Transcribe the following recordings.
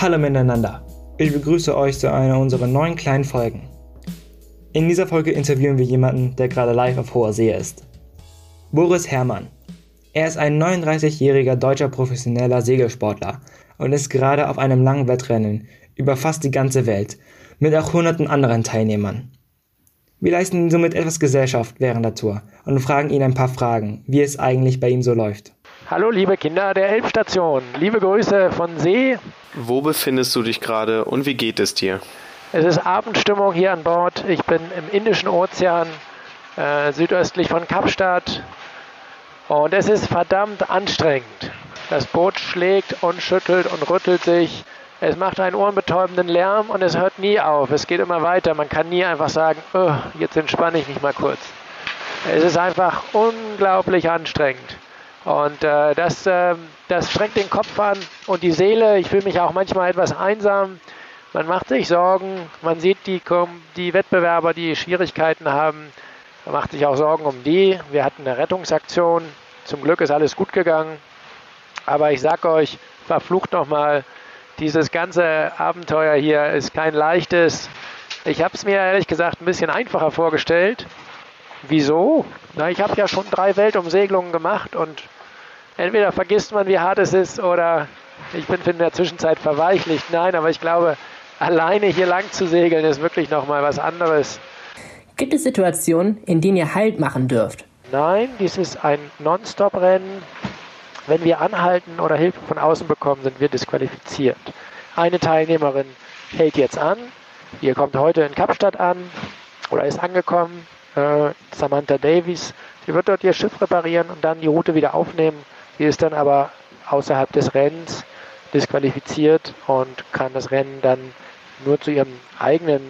Hallo miteinander. Ich begrüße euch zu einer unserer neuen kleinen Folgen. In dieser Folge interviewen wir jemanden, der gerade live auf hoher See ist. Boris Herrmann. Er ist ein 39-jähriger deutscher professioneller Segelsportler und ist gerade auf einem langen Wettrennen über fast die ganze Welt mit auch hunderten anderen Teilnehmern. Wir leisten ihm somit etwas Gesellschaft während der Tour und fragen ihn ein paar Fragen, wie es eigentlich bei ihm so läuft. Hallo liebe Kinder der Elbstation, liebe Grüße von See. Wo befindest du dich gerade und wie geht es dir? Es ist Abendstimmung hier an Bord. Ich bin im Indischen Ozean, äh, südöstlich von Kapstadt. Und es ist verdammt anstrengend. Das Boot schlägt und schüttelt und rüttelt sich. Es macht einen ohrenbetäubenden Lärm und es hört nie auf. Es geht immer weiter. Man kann nie einfach sagen, oh, jetzt entspanne ich mich mal kurz. Es ist einfach unglaublich anstrengend. Und äh, das, äh, das strengt den Kopf an und die Seele. Ich fühle mich auch manchmal etwas einsam. Man macht sich Sorgen. Man sieht die, die Wettbewerber, die Schwierigkeiten haben. Man macht sich auch Sorgen um die. Wir hatten eine Rettungsaktion. Zum Glück ist alles gut gegangen. Aber ich sag euch, verflucht nochmal, dieses ganze Abenteuer hier ist kein leichtes. Ich habe es mir ehrlich gesagt ein bisschen einfacher vorgestellt. Wieso? Na, ich habe ja schon drei Weltumsegelungen gemacht und entweder vergisst man, wie hart es ist, oder ich bin in der Zwischenzeit verweichlicht. Nein, aber ich glaube, alleine hier lang zu segeln ist wirklich nochmal was anderes. Gibt es Situationen, in denen ihr Halt machen dürft? Nein, dies ist ein Non-Stop-Rennen. Wenn wir anhalten oder Hilfe von außen bekommen, sind wir disqualifiziert. Eine Teilnehmerin hält jetzt an. Ihr kommt heute in Kapstadt an oder ist angekommen äh, Samantha Davies. Sie wird dort ihr Schiff reparieren und dann die Route wieder aufnehmen. Sie ist dann aber außerhalb des Rennens disqualifiziert und kann das Rennen dann nur zu ihrem eigenen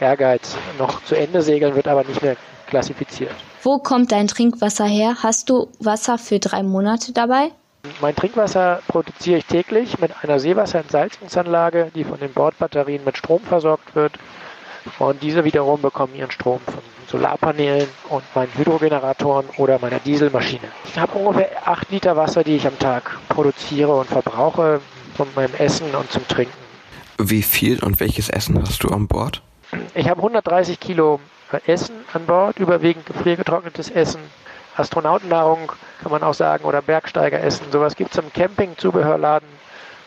Ehrgeiz noch zu Ende segeln, wird aber nicht mehr klassifiziert. Wo kommt dein Trinkwasser her? Hast du Wasser für drei Monate dabei? Mein Trinkwasser produziere ich täglich mit einer Seewasserentsalzungsanlage, die von den Bordbatterien mit Strom versorgt wird. Und diese wiederum bekommen ihren Strom von Solarpanelen und meinen Hydrogeneratoren oder meiner Dieselmaschine. Ich habe ungefähr 8 Liter Wasser, die ich am Tag produziere und verbrauche von meinem Essen und zum Trinken. Wie viel und welches Essen hast du an Bord? Ich habe 130 Kilo Essen an Bord, überwiegend gefriergetrocknetes Essen. Astronautennahrung kann man auch sagen oder Bergsteigeressen. Sowas gibt es im Campingzubehörladen.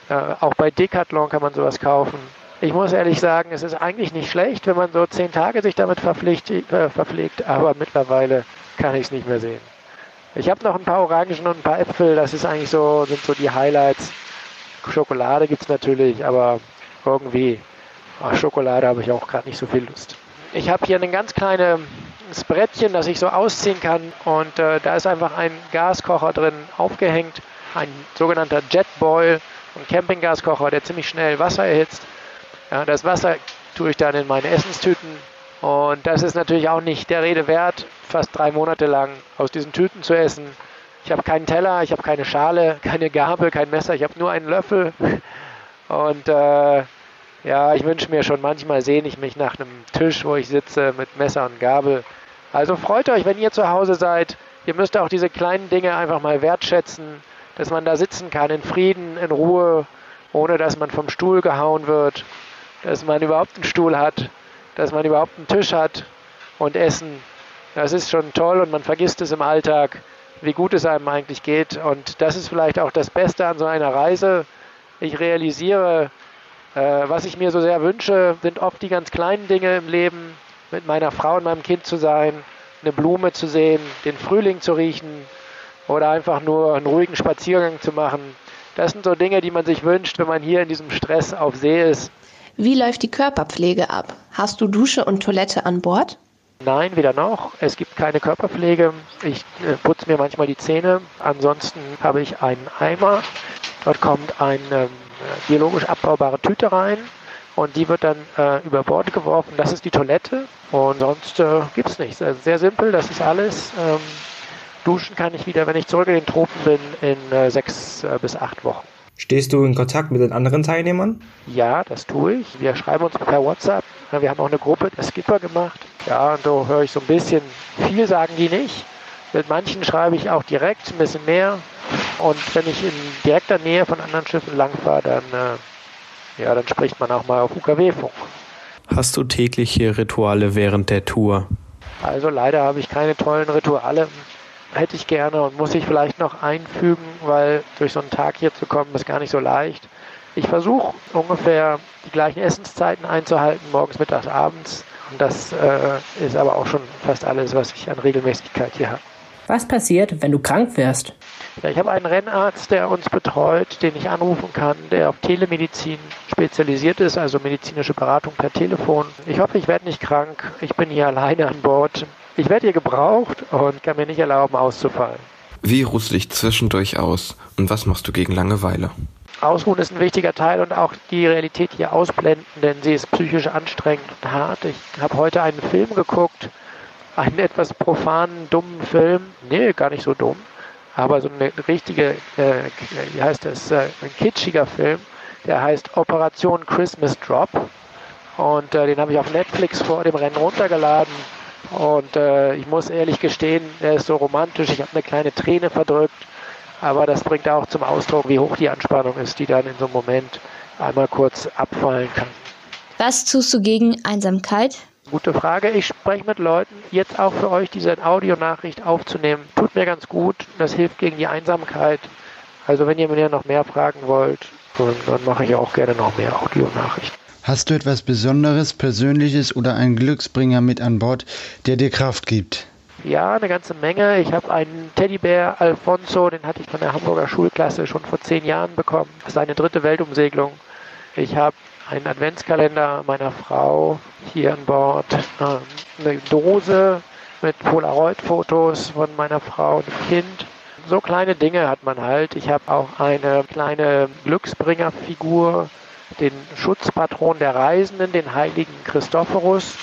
Äh, auch bei Decathlon kann man sowas kaufen. Ich muss ehrlich sagen, es ist eigentlich nicht schlecht, wenn man so zehn Tage sich damit äh, verpflegt, aber mittlerweile kann ich es nicht mehr sehen. Ich habe noch ein paar Orangen und ein paar Äpfel, das ist eigentlich so, sind so die Highlights. Schokolade gibt es natürlich, aber irgendwie, ach, Schokolade habe ich auch gerade nicht so viel Lust. Ich habe hier ein ganz kleines Brettchen, das ich so ausziehen kann und äh, da ist einfach ein Gaskocher drin aufgehängt, ein sogenannter Jetboil, ein Campinggaskocher, der ziemlich schnell Wasser erhitzt. Ja, das Wasser tue ich dann in meine Essenstüten. Und das ist natürlich auch nicht der Rede wert, fast drei Monate lang aus diesen Tüten zu essen. Ich habe keinen Teller, ich habe keine Schale, keine Gabel, kein Messer, ich habe nur einen Löffel. Und äh, ja, ich wünsche mir schon manchmal sehne ich mich nach einem Tisch, wo ich sitze mit Messer und Gabel. Also freut euch, wenn ihr zu Hause seid. Ihr müsst auch diese kleinen Dinge einfach mal wertschätzen, dass man da sitzen kann in Frieden, in Ruhe, ohne dass man vom Stuhl gehauen wird dass man überhaupt einen Stuhl hat, dass man überhaupt einen Tisch hat und Essen. Das ist schon toll und man vergisst es im Alltag, wie gut es einem eigentlich geht. Und das ist vielleicht auch das Beste an so einer Reise. Ich realisiere, äh, was ich mir so sehr wünsche, sind oft die ganz kleinen Dinge im Leben, mit meiner Frau und meinem Kind zu sein, eine Blume zu sehen, den Frühling zu riechen oder einfach nur einen ruhigen Spaziergang zu machen. Das sind so Dinge, die man sich wünscht, wenn man hier in diesem Stress auf See ist. Wie läuft die Körperpflege ab? Hast du Dusche und Toilette an Bord? Nein, weder noch. Es gibt keine Körperpflege. Ich äh, putze mir manchmal die Zähne. Ansonsten habe ich einen Eimer. Dort kommt eine ähm, biologisch abbaubare Tüte rein und die wird dann äh, über Bord geworfen. Das ist die Toilette und sonst äh, gibt es nichts. Also sehr simpel, das ist alles. Ähm, duschen kann ich wieder, wenn ich zurück in den Tropen bin, in äh, sechs äh, bis acht Wochen. Stehst du in Kontakt mit den anderen Teilnehmern? Ja, das tue ich. Wir schreiben uns per WhatsApp. Wir haben auch eine Gruppe der Skipper gemacht. Ja, und da höre ich so ein bisschen. Viel sagen die nicht. Mit manchen schreibe ich auch direkt ein bisschen mehr. Und wenn ich in direkter Nähe von anderen Schiffen langfahre, dann äh, ja, dann spricht man auch mal auf UKW-Funk. Hast du tägliche Rituale während der Tour? Also leider habe ich keine tollen Rituale. Hätte ich gerne und muss ich vielleicht noch einfügen, weil durch so einen Tag hier zu kommen ist gar nicht so leicht. Ich versuche ungefähr die gleichen Essenszeiten einzuhalten, morgens, mittags, abends. Und das äh, ist aber auch schon fast alles, was ich an Regelmäßigkeit hier habe. Was passiert, wenn du krank wirst? Ja, ich habe einen Rennarzt, der uns betreut, den ich anrufen kann, der auf Telemedizin spezialisiert ist, also medizinische Beratung per Telefon. Ich hoffe, ich werde nicht krank. Ich bin hier alleine an Bord. Ich werde hier gebraucht und kann mir nicht erlauben, auszufallen. Wie ruhst du dich zwischendurch aus und was machst du gegen Langeweile? Ausruhen ist ein wichtiger Teil und auch die Realität hier ausblenden, denn sie ist psychisch anstrengend und hart. Ich habe heute einen Film geguckt, einen etwas profanen, dummen Film. Nee, gar nicht so dumm, aber so eine richtige, äh, wie heißt das, äh, ein kitschiger Film, der heißt Operation Christmas Drop. Und äh, den habe ich auf Netflix vor dem Rennen runtergeladen. Und äh, ich muss ehrlich gestehen, er ist so romantisch. Ich habe eine kleine Träne verdrückt. Aber das bringt auch zum Ausdruck, wie hoch die Anspannung ist, die dann in so einem Moment einmal kurz abfallen kann. Was tust du gegen Einsamkeit? Gute Frage. Ich spreche mit Leuten. Jetzt auch für euch diese Audionachricht aufzunehmen, tut mir ganz gut. Das hilft gegen die Einsamkeit. Also wenn ihr mir noch mehr fragen wollt, dann mache ich auch gerne noch mehr Audionachrichten. Hast du etwas Besonderes, Persönliches oder einen Glücksbringer mit an Bord, der dir Kraft gibt? Ja, eine ganze Menge. Ich habe einen Teddybär Alfonso, den hatte ich von der Hamburger Schulklasse schon vor zehn Jahren bekommen. Das ist eine dritte Weltumsegelung. Ich habe einen Adventskalender meiner Frau hier an Bord, ähm, eine Dose mit Polaroid-Fotos von meiner Frau und Kind. So kleine Dinge hat man halt. Ich habe auch eine kleine Glücksbringerfigur, den Schutzpatron der Reisenden, den heiligen Christophorus.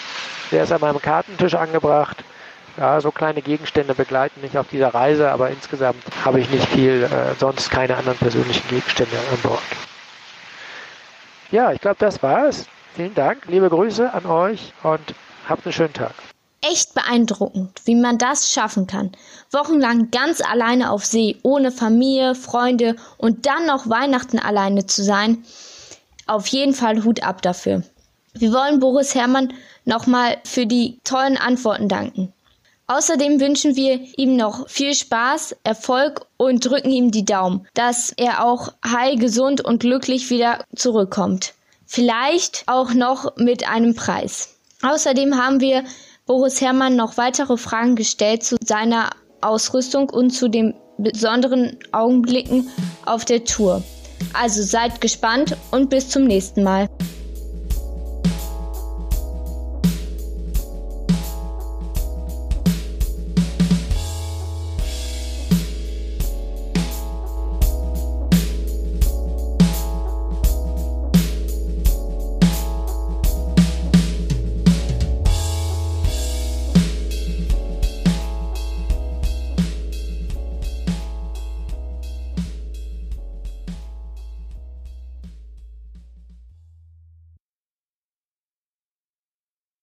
Der ist an meinem Kartentisch angebracht. Ja, so kleine Gegenstände begleiten mich auf dieser Reise, aber insgesamt habe ich nicht viel, äh, sonst keine anderen persönlichen Gegenstände an Bord. Ja, ich glaube, das war's. Vielen Dank, liebe Grüße an euch und habt einen schönen Tag. Echt beeindruckend, wie man das schaffen kann. Wochenlang ganz alleine auf See, ohne Familie, Freunde und dann noch Weihnachten alleine zu sein. Auf jeden Fall Hut ab dafür. Wir wollen Boris Herrmann nochmal für die tollen Antworten danken. Außerdem wünschen wir ihm noch viel Spaß, Erfolg und drücken ihm die Daumen, dass er auch heil, gesund und glücklich wieder zurückkommt. Vielleicht auch noch mit einem Preis. Außerdem haben wir Boris Herrmann noch weitere Fragen gestellt zu seiner Ausrüstung und zu den besonderen Augenblicken auf der Tour. Also seid gespannt und bis zum nächsten Mal.